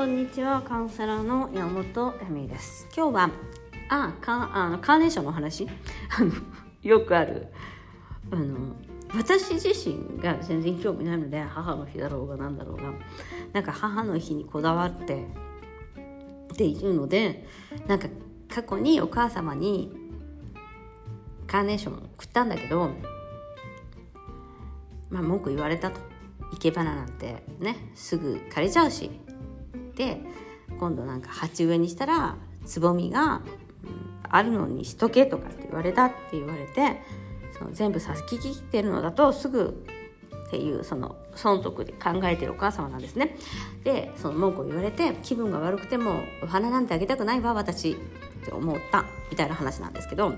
こんにちはカウンセラーの山本恵美です。今日はあかあのカーネーションの話？よくある。あの私自身が全然興味ないので母の日だろうが何だろうがなんか母の日にこだわってっていうのでなんか過去にお母様にカーネーションを送ったんだけどまあ文句言われたと。生け花なんてねすぐ枯れちゃうし。で今度なんか鉢植えにしたらつぼみが、あるのにしとけとかって言われたって言われてその全部咲ききってるのだとすぐっていうその損得で考えてるお母様なんですね。でその文句を言われて気分が悪くてもお花なんてあげたくないわ私って思ったみたいな話なんですけど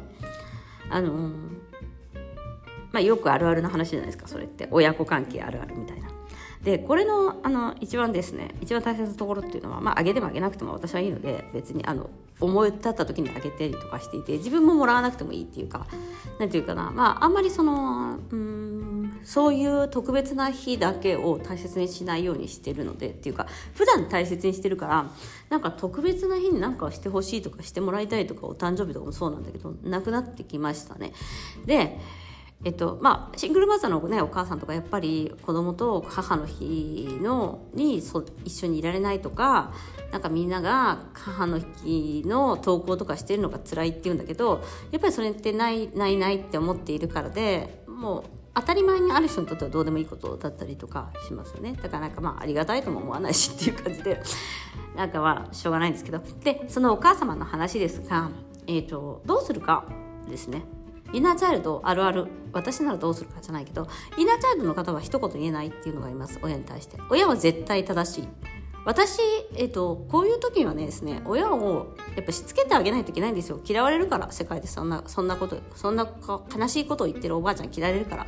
あのー、まあよくあるあるな話じゃないですかそれって。親子関係あるあるみたいな。でこれのあの一番ですね一番大切なところっていうのは、まあ、あげてもあげなくても私はいいので別にあの思い立った時にあげたりとかしていて自分ももらわなくてもいいっていうか何ていうかなまああんまりそのうんそういう特別な日だけを大切にしないようにしてるのでっていうか普段大切にしてるからなんか特別な日に何かしてほしいとかしてもらいたいとかお誕生日とかもそうなんだけどなくなってきましたね。でえっとまあ、シングルマザーの、ね、お母さんとかやっぱり子供と母の日のにそ一緒にいられないとかなんかみんなが母の日の投稿とかしてるのが辛いって言うんだけどやっぱりそれってないないないって思っているからでもう当たり前にある人にとってはどうでもいいことだったりとかしますよね。だからなんかまあありがたいとも思わないしっていう感じでなんかはしょうがないんですけど。でそのお母様の話ですが、えーとどうするかですね。イナーチャイルドあるある。私ならどうするかじゃないけどイナーチャイルドの方は一言言えないっていうのがあります。親に対して。親は絶対正しい。私、えっと、こういう時にはねですね親をやっぱしつけてあげないといけないんですよ。嫌われるから世界で。そんなそんなことそんな悲しいことを言ってるおばあちゃん嫌われるから。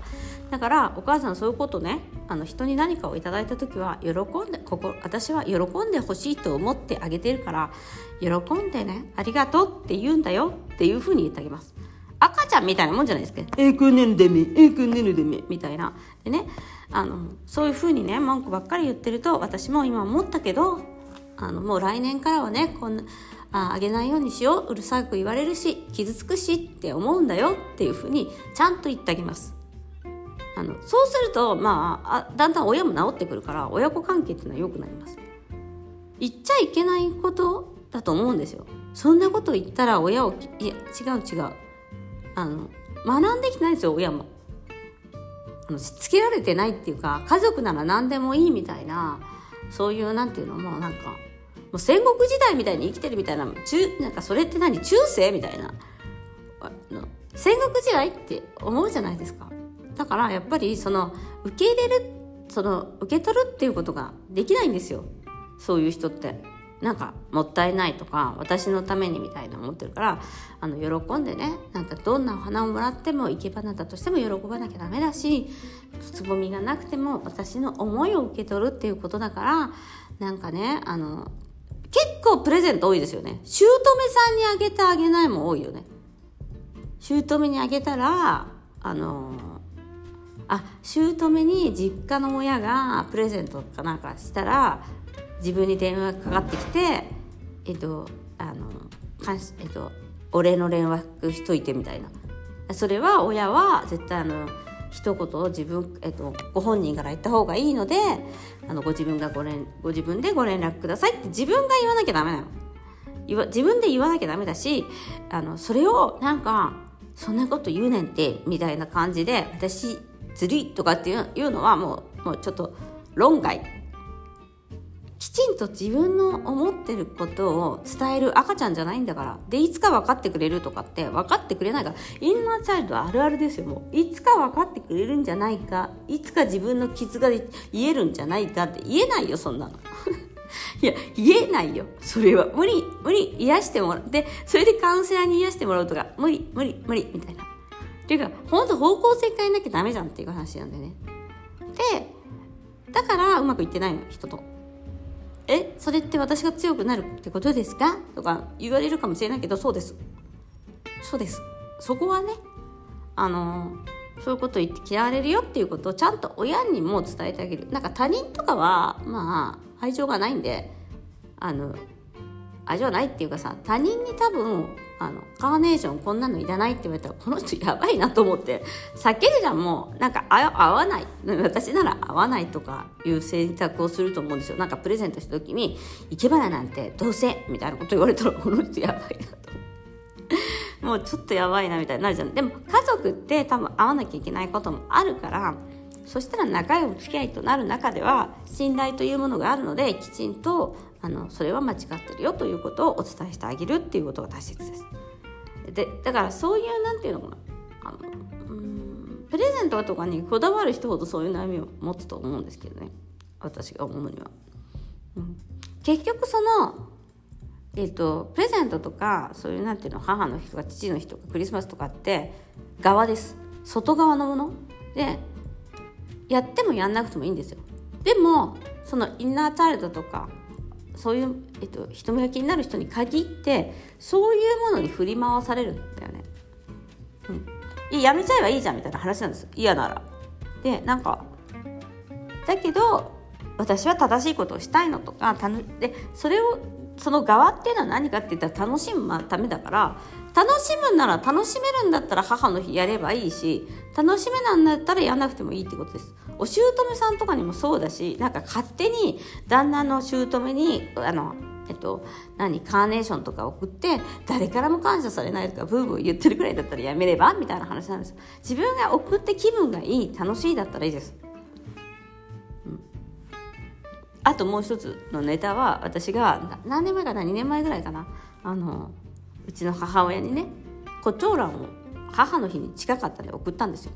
だからお母さんそういうことねあの人に何かをいただいた時は喜んでここ私は喜んでほしいと思ってあげてるから喜んでねありがとうって言うんだよっていうふうに言ってあげます。赤ちゃんみたいなもんじゃないですか。えー、くねるでめ、えー、くねるでめ、みたいな。でね、あの、そういうふうにね、文句ばっかり言ってると、私も今思ったけど、あの、もう来年からはね、こんな、ああげないようにしよう、うるさく言われるし、傷つくしって思うんだよっていうふうに、ちゃんと言ってあげます。あの、そうすると、まあ、あだんだん親も治ってくるから、親子関係っていうのは良くなります。言っちゃいけないことだと思うんですよ。そんなこと言ったら親を、いや、違う違う。あの学んできてないですよ親も。あのしつけられてないっていうか家族なら何でもいいみたいなそういうなんていうのもなんかもう戦国時代みたいに生きてるみたいな中なんかそれって何中世みたいな戦国時代って思うじゃないですかだからやっぱりその受け入れるその受け取るっていうことができないんですよそういう人って。なんかもったいないとか私のためにみたいな思ってるからあの喜んでねなんかどんなお花をもらっても生け花だとしても喜ばなきゃダメだしつぼみがなくても私の思いを受け取るっていうことだからなんかねあの結構プレゼント多いですよね。姑さんにあげてあげないも多いよね。姑にあげたらあのあ姑に実家の親がプレゼントかなんかしたら自分に電話がかかってきてえっとあのえっとお礼の連絡しといてみたいな。それは親は絶対あの一言を自分、えっと、ご本人から言った方がいいのであのご自分がご連ご自分でご連絡くださいって自分が言わなきゃダメなの。言わ自分で言わなきゃダメだしあのそれをなんかそんなこと言うねんってみたいな感じで私ずるいとかっていうのはもうもうちょっと論外。きちんと自分の思ってることを伝える赤ちゃんじゃないんだから。で、いつか分かってくれるとかって分かってくれないから、インナーチャイルドあるあるですよ、もう。いつか分かってくれるんじゃないか、いつか自分の傷が言えるんじゃないかって言えないよ、そんなの。いや、言えないよ。それは。無理、無理、癒してもらって、それでカウンセラーに癒してもらうとか、無理、無理、無理、みたいな。っていうか、ほんと方向性変えなきゃダメじゃんっていう話なんだよね。で、だからうまくいってないの、人と。えそれって私が強くなるってことですか？とか言われるかもしれないけどそうです。そうです。そこはねあのそういうこと言って嫌われるよっていうことをちゃんと親にも伝えてあげる。なんか他人とかはまあ愛情がないんであの味はないっていうかさ他人に多分あのカーネーションこんなのいらないって言われたらこの人やばいなと思って避けるじゃんもう。なんか合わない。私なら合わないとかいう選択をすると思うんですよ。なんかプレゼントした時に「生け花なんてどうせ」みたいなこと言われたらこの人やばいなと。もうちょっとやばいなみたいになるじゃん。でも家族って多分会わなきゃいけないこともあるからそしたら仲良いお付き合いとなる中では信頼というものがあるのできちんとあのそれは間違ってるよということをお伝えしてあげるっていうことが大切です。でだからそういうなんていうのかな。あのうんプレゼントとかにこだわる人ほどそういう悩みを持つと思うんですけどね。私が思うには。うん、結局そのえーと、プレゼントとかそういうなんていうの母の日とか父の日とかクリスマスとかって側です。外側のもの。でやってもやんなくてもいいんですよ。でもそのインナーチャイルドとかそういう、えっと、人目が気になる人に限ってそういうものに振り回されるんだよね、うん、やめちゃえばいいじゃんみたいな話なんです。嫌なら。でなんかだけど私は正しいことをしたいのとかでそれをその側っていうのは何かって言ったら楽しむためだから楽しむなら楽しめるんだったら母の日やればいいし楽しめなんだったらやんなくてもいいってことです。お姑さんとかにもそうだしなんか勝手に旦那の姑にあのえっと、何カーネーションとか送って誰からも感謝されないとかブーブー言ってるくらいだったらやめれば？みたいな話なんです。自分が送って気分がいい楽しいだったらいいです。あともう一つのネタは私が何年前かな？2年前ぐらいかな？あのうちの母親にね胡蝶蘭を母の日に近かったんで送ったんですよ。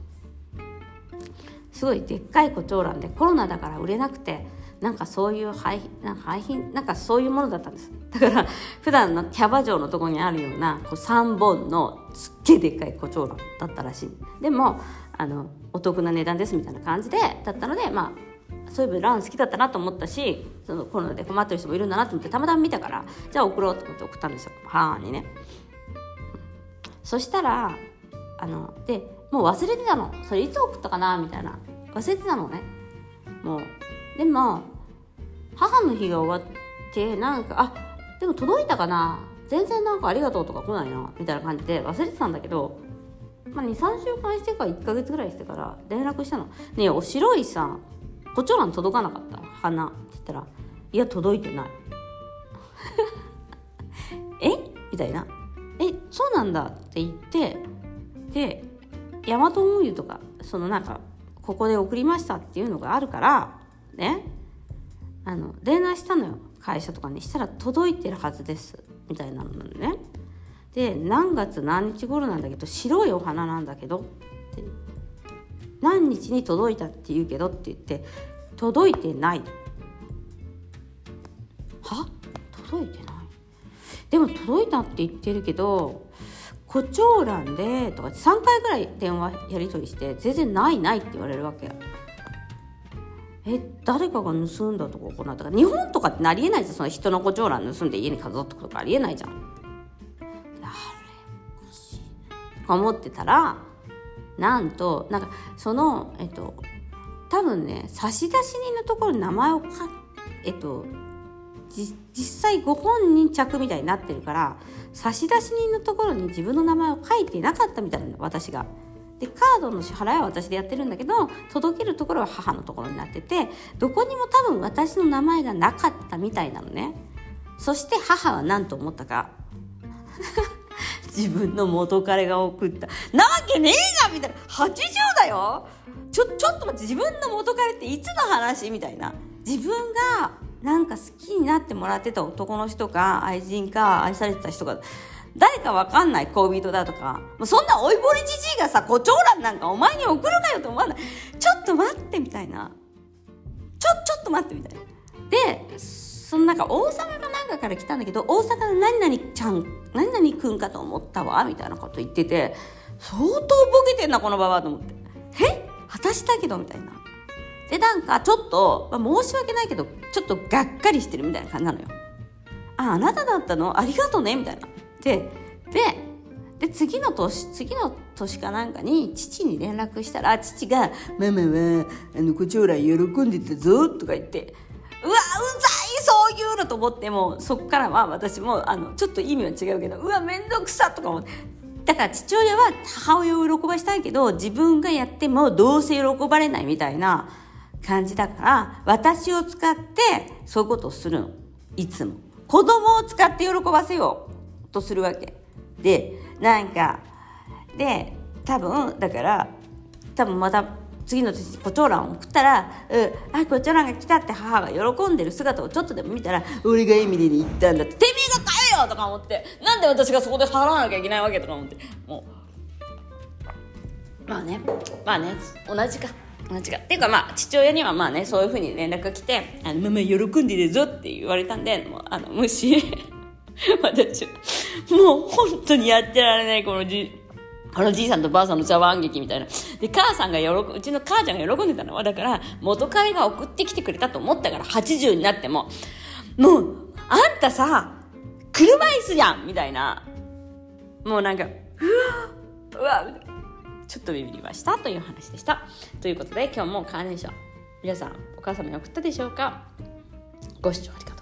すごいでっかい胡蝶蘭でコロナだから売れなくてなんかそういう廃なんか廃品なんかそういうものだったんです。だから普段のキャバ嬢のとこにあるようなこう3本のすっげえでっかい胡蝶蘭だったらしい。でもあのお得な値段ですみたいな感じでだったのでまあそういえばラン好きだったなと思ったしそのコロナで困ってる人もいるんだなと思ってたまたま見たからじゃあ送ろうと思って送ったんですよ。母にね。そしたらあのでもう忘れてたの。それいつ送ったかなみたいな。忘れてたのね。もうでも母の日が終わってなんかあでも届いたかな。全然なんかありがとうとか来ないな。みたいな感じで忘れてたんだけど、まあ、23週間してから1ヶ月ぐらいしてから連絡したの「ねえお白いさ胡蝶蘭届かなかった花って言ったら「いや届いてない」え？みたいな「え？そうなんだ」って言ってでヤマト運輸とかそのなんかここで送りましたっていうのがあるからね。あの電話したのよ。会社とかにしたら届いてるはずですみたいなのね。で何月何日頃なんだけど白いお花なんだけどって何日に届いたって言うけどって言って届いてない。は？届いてない。でも届いたって言ってるけど胡蝶蘭でとか3回ぐらい電話やり取りして全然ないないって言われるわけ。え誰かが盗んだとか行ったか。日本とかってなりえないじゃん。その人の胡蝶蘭盗んで家に飾っとくとかありえないじゃん。あれおかしい。とか思ってたらなんとなんかそのえっと多分ね差出人のところに名前を書えっと実際ご本人着みたいになってるから差出人のところに自分の名前を書いてなかったみたいなの私が。でカードの支払いは私でやってるんだけど届けるところは母のところになっててどこにも多分私の名前がなかったみたいなのねそして母は何と思ったか自分の元彼が送ったなわけねえじゃんみたいな。80だよ。ちょちょっと待って自分の元彼っていつの話？みたいな。自分がなんか好きになってもらってた男の人か愛人か愛されてた人が誰かわかんない？恋人だとか。もうそんな老いぼれじじいがさ胡蝶蘭なんかお前に送るかよと思わない？ちょっと待ってみたいな。ちょちょっと待ってみたいな。でそのなんか大阪かなんかから来たんだけど大阪の何々ちゃん何々くんかと思ったわみたいなこと言ってて相当ボケてんなこのババアと思って。え？果たしたけどみたいな。でなんかちょっと、まあ、申し訳ないけどちょっとがっかりしてるみたいな感じなのよ。ああなただったの？ありがとうねみたいな。ででで次の年次の年かなんかに父に連絡したら父が「ママはあの胡蝶蘭喜んでたぞ」とか言って「そういうのと思ってもそこからは私もあのちょっと意味は違うけどうわ面倒くさとか思って。だから父親は母親を喜ばしたいけど自分がやってもどうせ喜ばれないみたいな感じだから私を使ってそういうことをするの。いつも。子供を使って喜ばせようとするわけ。でなんかで多分だから多分また次の年コチョウランを送ったら「うん、あコチョウランが来た」って母が喜んでる姿をちょっとでも見たら「俺がエミリーに行ったんだ」って「てめえが買えよ!」とか思って。なんで私がそこで払わなきゃいけないわけとか思って。もう。まあね。まあね。同じか。同じか。っていうかまあ父親にはまあねそういうふうに連絡が来て「あのママ喜んでるぞ」って言われたんでもうあの無視。私もう本当にやってられないこのじこのじいさんとばあさんの茶碗劇みたいな。で、母さんが喜うちの母ちゃんが喜んでたのは、だから、元彼が送ってきてくれたと思ったから、80になっても、もう、あんたさ、車椅子やんみたいな。もうなんか、うわうわちょっとビビりましたという話でした。ということで、今日もカーネーション、皆さん、お母様に送ったでしょうか？ご視聴ありがとう